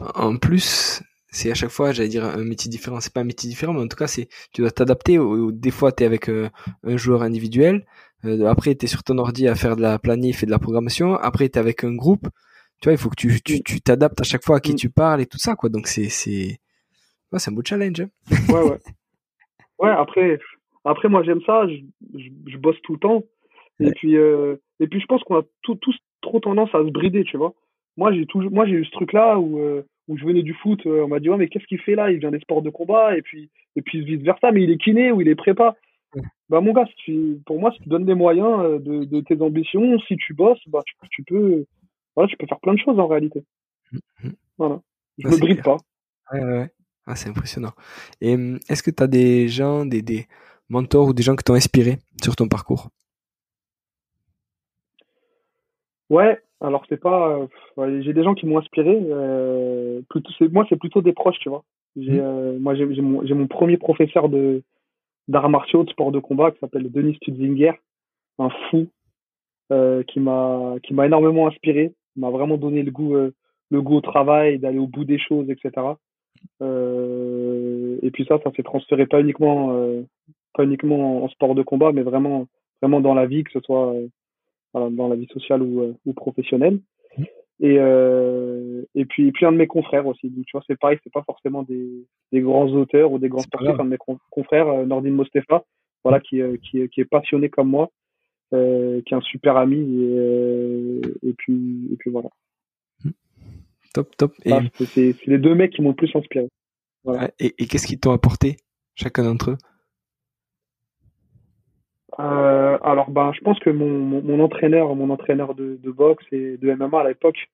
en plus c'est à chaque fois j'allais dire un métier différent c'est pas un métier différent mais en tout cas c'est tu dois t'adapter des fois tu es avec euh, un joueur individuel euh, après tu es sur ton ordi à faire de la planif et de la programmation après tu es avec un groupe tu vois il faut que tu tu t'adaptes à chaque fois à qui mm. tu parles et tout ça quoi donc c'est c'est Ouais, c'est un beau challenge. Hein. ouais, ouais. Ouais, après, après moi j'aime ça, je, je, bosse tout le temps. Et puis, euh, et puis je pense qu'on a tous trop tendance à se brider, tu vois. Moi j'ai toujours, moi j'ai eu ce truc-là où, euh, où je venais du foot, euh, on m'a dit ouais mais qu'est-ce qu'il fait là? Il vient des sports de combat et puis, et puis vice versa, mais il est kiné ou il est prépa. Bah mon gars, si pour moi, si tu donnes des moyens de, de tes ambitions, si tu bosses, bah tu, tu peux, voilà, tu peux faire plein de choses en réalité. Mmh, mmh. Voilà, je me bride pas. Ouais, ouais. Ah, c'est impressionnant. Et hum, est-ce que tu as des gens, des, des mentors ou des gens qui t'ont inspiré sur ton parcours? Ouais, alors c'est pas. Euh, j'ai des gens qui m'ont inspiré. Euh, plutôt, moi, c'est plutôt des proches, tu vois. J'ai, mmh. euh, moi, j'ai, mon, mon, premier professeur de d'arts martiaux, de sport de combat, qui s'appelle Denis Stutzinger, un fou, euh, qui m'a qui m'a énormément inspiré, m'a vraiment donné le goût le goût au travail, d'aller au bout des choses, etc. Euh, et puis ça, ça s'est transféré pas uniquement, euh, pas uniquement en sport de combat, mais vraiment, vraiment dans la vie, que ce soit euh, dans la vie sociale ou, ou professionnelle. Mmh. Et, et puis, et puis un de mes confrères aussi. Donc, tu vois, c'est pareil, c'est pas forcément des, des grands auteurs ou des grands sportifs. Un de mes confrères, Nordine Mostefa, voilà, qui, qui, qui est passionné comme moi, euh, qui est un super ami. Et, et puis, et puis voilà. Top, top. Et... c'est les deux mecs qui m'ont le plus inspiré. Et, qu'est-ce qu'ils t'ont apporté, chacun d'entre eux? Euh, alors ben je pense que mon, mon, entraîneur mon entraîneur de, de, boxe et de MMA à l'époque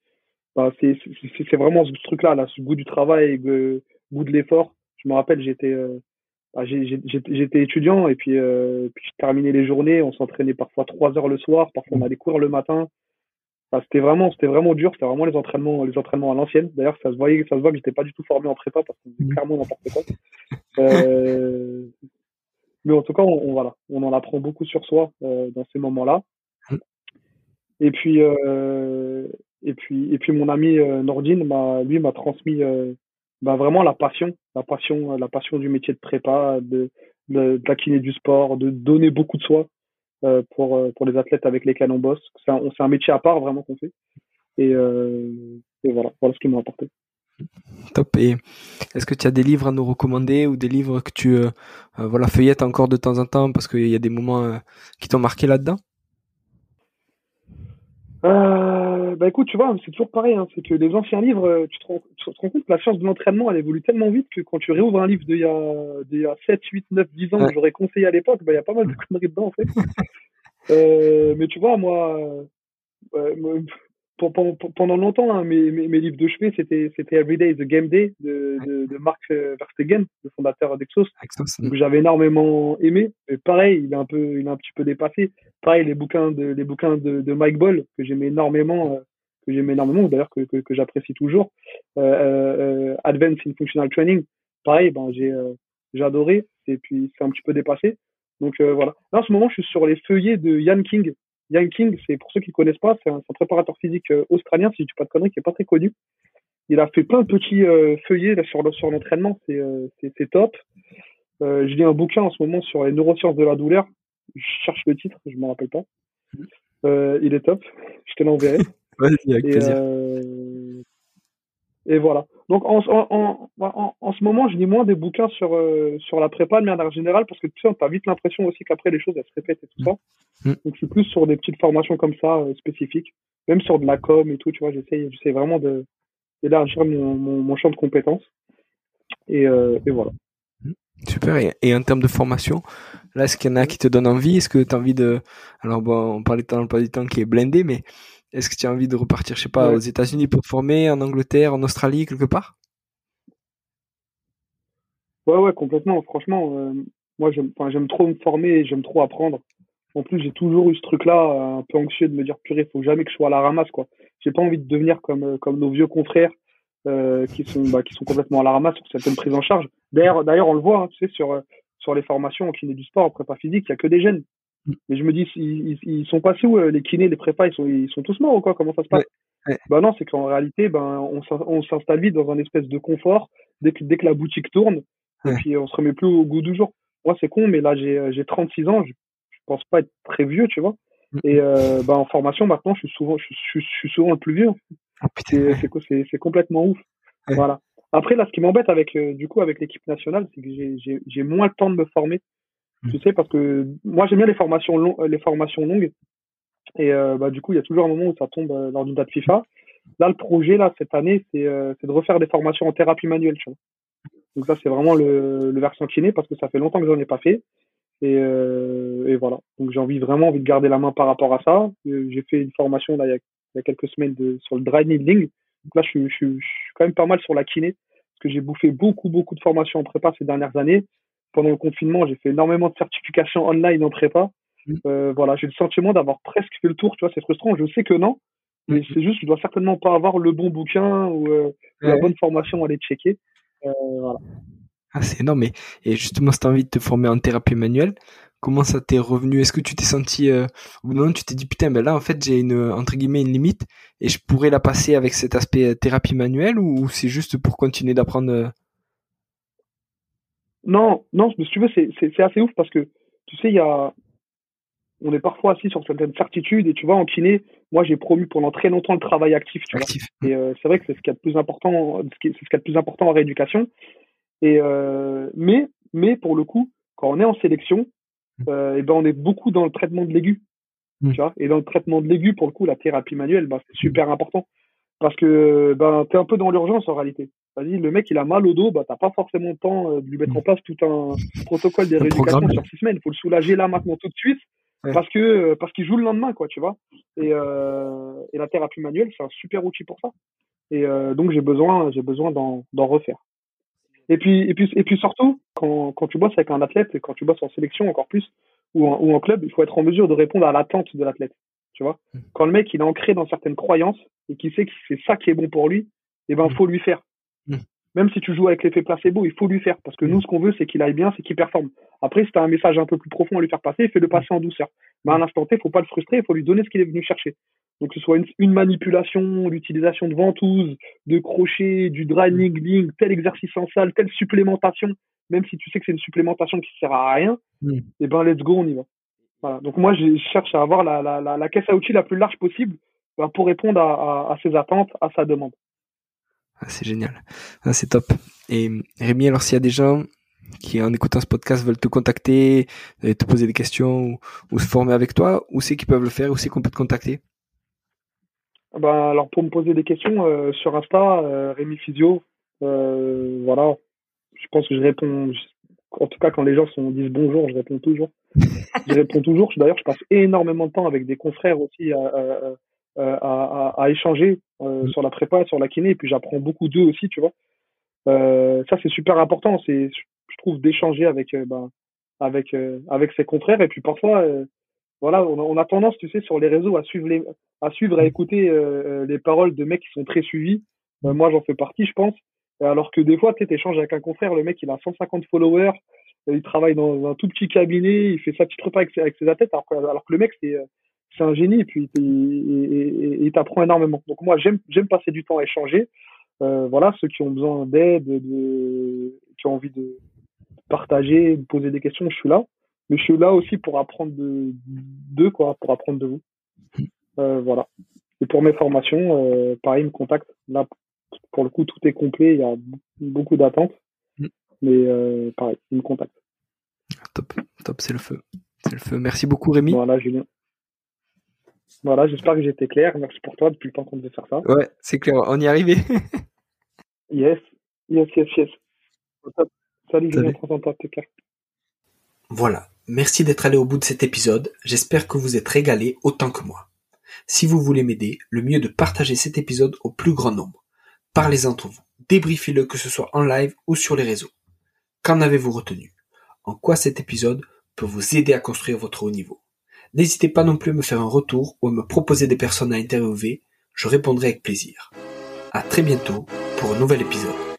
ben, c'est vraiment ce truc là ce goût du travail le goût de l'effort je me rappelle j'étais euh, ben, j'étais étudiant et puis euh, puis je terminais les journées on s'entraînait parfois trois heures le soir parfois on allait courir le matin c'était vraiment, c'était vraiment dur. C'était vraiment les entraînements, les entraînements à l'ancienne. D'ailleurs, ça se voyait, ça se voit que j'étais pas du tout formé en prépa parce faisait mmh. clairement n'importe quoi. Mais en tout cas, on, voilà, on en apprend beaucoup sur soi euh, dans ces moments-là. Et puis, euh, et puis, et puis, mon ami euh, Nordine, m'a, lui, m'a transmis bah, vraiment la passion, la passion, la passion du métier de prépa, de, de, de la kiné du sport, de donner beaucoup de soi. Euh, pour, pour les athlètes avec lesquels on bosse. C'est un, un, métier à part vraiment qu'on fait. Et, euh, et voilà, voilà ce qu'ils m'ont apporté. Top. Et est-ce que tu as des livres à nous recommander ou des livres que tu euh, voilà, feuillettes encore de temps en temps parce qu'il y a des moments qui t'ont marqué là-dedans? Euh, bah écoute, tu vois, c'est toujours pareil. Hein, c'est que les anciens livres, tu te, rends, tu te, rends, compte que la science de l'entraînement, elle évolue tellement vite que quand tu réouvres un livre d'il y a, y a 7, 8, 9, 10 ans que j'aurais conseillé à l'époque, bah il y a pas mal de conneries dedans en fait. euh, mais tu vois, moi, euh, pendant longtemps, hein, mes, mes, livres de chevet, c'était, c'était Everyday a Game Day de, de, de Mark euh, Verstegen, le fondateur d'Exos. Donc j'avais énormément aimé. Et pareil, il est un peu, il est un petit peu dépassé. Pareil, les bouquins de, les bouquins de, de Mike Ball que j'aimais énormément, euh, que j'aimais énormément, d'ailleurs que, que, que j'apprécie toujours. Euh, euh, Advance in Functional Training. Pareil, ben j'ai, j'ai adoré. Et puis c'est un petit peu dépassé. Donc voilà. Là, en ce moment, je suis sur les feuillets de Ian King Yang King, c'est pour ceux qui ne connaissent pas, c'est un, préparateur physique euh, australien, si je dis pas de conneries, qui est pas très connu. Il a fait plein de petits euh, feuillets là, sur, sur l'entraînement, c'est euh, top. je lis un bouquin en ce moment sur les neurosciences de la douleur. Je cherche le titre, je m'en rappelle pas. il est top. Je te l'enverrai. Vas-y, avec plaisir. Et voilà. Donc en, en, en, en, ce moment, je lis moins des bouquins sur, euh, sur la prépa de manière générale parce que tu sais, on a vite l'impression aussi qu'après les choses elles se répètent et tout ça. Mm. Mm. Donc je suis plus sur des petites formations comme ça euh, spécifiques, même sur de la com et tout, tu vois, j'essaie j'essaie vraiment de d'élargir mon, mon, mon, champ de compétences. Et, euh, et voilà. Mm. Super. Et, et, en termes de formation, là, est-ce qu'il y en a qui te donnent envie? Est-ce que tu as envie de... Alors bon, on parlait dans le pas du temps qui est blindé, mais est-ce que tu as envie de repartir, je sais pas, aux États-Unis pour te former, en Angleterre, en Australie, quelque part? Ouais, ouais, complètement. Franchement, euh, moi, j'aime, j'aime trop me former j'aime trop apprendre. En plus, j'ai toujours eu ce truc-là, euh, un peu anxieux de me dire, purée, faut jamais que je sois à la ramasse, quoi. J'ai pas envie de devenir comme, euh, comme nos vieux confrères, qui sont, bah, qui sont complètement à la ramasse sur certaines prises en charge. D'ailleurs, d'ailleurs, on le voit, hein, tu sais, sur, sur les formations en kiné du sport, en prépa physique, il y a que des jeunes. Mais je me dis, ils, ils sont passés où les kinés, les prépas, ils sont, ils sont tous morts ou quoi? Comment ça se passe? Bah non, c'est qu'en réalité, ben on s'installe vite dans un espèce de confort dès que dès que la boutique tourne, et puis on se remet plus au goût du jour. Moi, c'est con, mais là j'ai j'ai 36 ans, je, je pense pas être très vieux, tu vois? Mm. Et euh, bah, en formation maintenant, je suis souvent je, je, je suis souvent le plus vieux. Oh, c'est complètement ouf. Voilà. Après là, ce qui m'embête avec euh, du coup avec l'équipe nationale, c'est que j'ai j'ai moins le temps de me former Mm. Tu sais, parce que moi j'aime bien les formations, long, les formations longues. Et euh, bah, du coup, il y a toujours un moment où ça tombe euh, lors d'une date FIFA. Là, le projet, là, cette année, c'est euh, de refaire des formations en thérapie manuelle. Tu vois. Donc ça, c'est vraiment le, le versant kiné parce que ça fait longtemps que j'en ai pas fait. Et, euh, et voilà. Donc j'ai envie vraiment envie de garder la main par rapport à ça. Euh, j'ai fait une formation là il y a, quelques semaines de, sur le dry needling. Donc là, je je, suis, je suis quand même pas mal sur la kiné parce que j'ai bouffé beaucoup, beaucoup de formations en prépa ces dernières années pendant le confinement, j'ai fait énormément de certifications online en prépa. Mm. Euh, voilà, j'ai le sentiment d'avoir presque fait le tour, tu vois, c'est frustrant. Je sais que non, mais mm. c'est juste, je dois certainement pas avoir le bon bouquin ou euh, la bonne formation à aller checker. Euh, voilà. Ah, c'est énorme. Et, et justement, si tu as envie de te former en thérapie manuelle, comment ça t'est revenu? Est-ce que tu t'es senti, ou non, tu t'es dit, putain, ben là, en fait, j'ai une, entre guillemets, une limite et je pourrais la passer avec cet aspect thérapie manuelle ou c'est juste pour continuer d'apprendre non, non, mais si tu veux, c'est assez ouf parce que, tu sais, il y a, on est parfois assis sur certaines certitudes et tu vois, en kiné, moi, j'ai promu pendant très longtemps le travail actif, tu vois. Et euh, c'est vrai que c'est ce qu'il y a de plus important, c'est ce qu'il y a de plus important en rééducation. Et, euh, mais, mais pour le coup, quand on est en sélection, mmh. euh, et ben, on est beaucoup dans le traitement de l'aigu. Mmh. Tu vois, et dans le traitement de l'aigu, pour le coup, la thérapie manuelle, ben, c'est super important parce que ben t'es un peu dans l'urgence en réalité. Vas-y, le mec il a mal au dos, bah t'as pas forcément le temps euh, de lui mettre en place tout un protocole de rééducation sur six semaines. Il faut le soulager là maintenant tout de suite parce que euh, parce qu'il joue le lendemain quoi, tu vois. Et euh, et la thérapie manuelle c'est un super outil pour ça. Et euh, donc j'ai besoin j'ai besoin d'en d'en refaire. Et puis et puis et puis surtout quand quand tu bosses avec un athlète et quand tu bosses en sélection encore plus ou en, ou en club, il faut être en mesure de répondre à l'attente de l'athlète tu vois. Mm. Quand le mec il est ancré dans certaines croyances et qu'il sait que c'est ça qui est bon pour lui, eh ben mm. faut lui faire. Mm. Même si tu joues avec l'effet placebo, il faut lui faire parce que nous ce qu'on veut c'est qu'il aille bien, c'est qu'il performe. Après si tu as un message un peu plus profond à lui faire passer, fais-le passer en douceur. Mais à l'instant T, faut pas le frustrer, il faut lui donner ce qu'il est venu chercher. Donc que ce soit une, manipulation, l'utilisation de ventouses, de crochets, du dry needling, tel exercice en salle, telle supplémentation, même si tu sais que c'est une supplémentation qui sert à rien, et eh ben let's go, on y va. Donc moi, je cherche à avoir la, la, la, la, caisse à outils la plus large possible bah, pour répondre à, à, ses attentes, à sa demande. Ah, c'est génial. Ah, c'est top. Et Rémi, alors s'il y a des gens qui, en écoutant ce podcast, veulent te contacter, te poser des questions ou, se former avec toi, où c'est qu'ils peuvent le faire, où c'est qu'on peut te contacter? Bah, Alors pour me poser des questions, euh, sur Insta, euh, Rémi Physio, euh, voilà, je pense que je réponds, en tout cas quand les gens sont, disent bonjour, je réponds toujours. je réponds toujours. D'ailleurs, je passe énormément de temps avec des confrères aussi à, à, à, échanger mm. sur la prépa, sur la kiné, et puis j'apprends beaucoup d'eux aussi, tu vois. ça, c'est super important. C'est, je trouve, d'échanger avec, bah, avec, avec ses confrères. Et puis parfois, voilà, on a, tendance, tu sais, sur les réseaux à suivre les, à suivre, à écouter les paroles de mecs qui sont très suivis. moi, j'en fais partie, je pense. Alors que des fois, tu échanges avec un confrère, le mec, il a 150 followers, il travaille dans un tout petit cabinet, il fait sa petite repas avec ses, avec ses athlètes, alors que le mec, c'est c'est un génie et puis il t'apprend énormément. Donc moi, j'aime passer du temps à échanger. Euh, voilà, ceux qui ont besoin d'aide, de, qui ont envie de partager, de poser des questions, je suis là. Mais je suis là aussi pour apprendre de d'eux, quoi, pour apprendre de vous. Euh, voilà. Et pour mes formations, euh, pareil, ils me contactent. Là, pour le coup, tout est complet, il y a beaucoup d'attentes. Mm. Mais pareil, ils me contactent. Top, top, c'est le feu. C'est le feu. Merci beaucoup, Rémi. Voilà, Julien. Voilà, j'espère que j'étais clair. Merci pour toi depuis le temps qu'on devait faire ça. Ouais, c'est clair, on y est arrivé. yes, yes, yes, yes. Salut, Julien, toi, t'es clair. Voilà, merci d'être allé au bout de cet épisode. J'espère que vous êtes régalé autant que moi. Si vous voulez m'aider, le mieux est de partager cet épisode au plus grand nombre. Parlez entre vous, débriefez-le que ce soit en live ou sur les réseaux. Qu'en avez-vous retenu? En quoi cet épisode peut vous aider à construire votre haut niveau? N'hésitez pas non plus à me faire un retour ou à me proposer des personnes à interviewer, je répondrai avec plaisir. À très bientôt pour un nouvel épisode.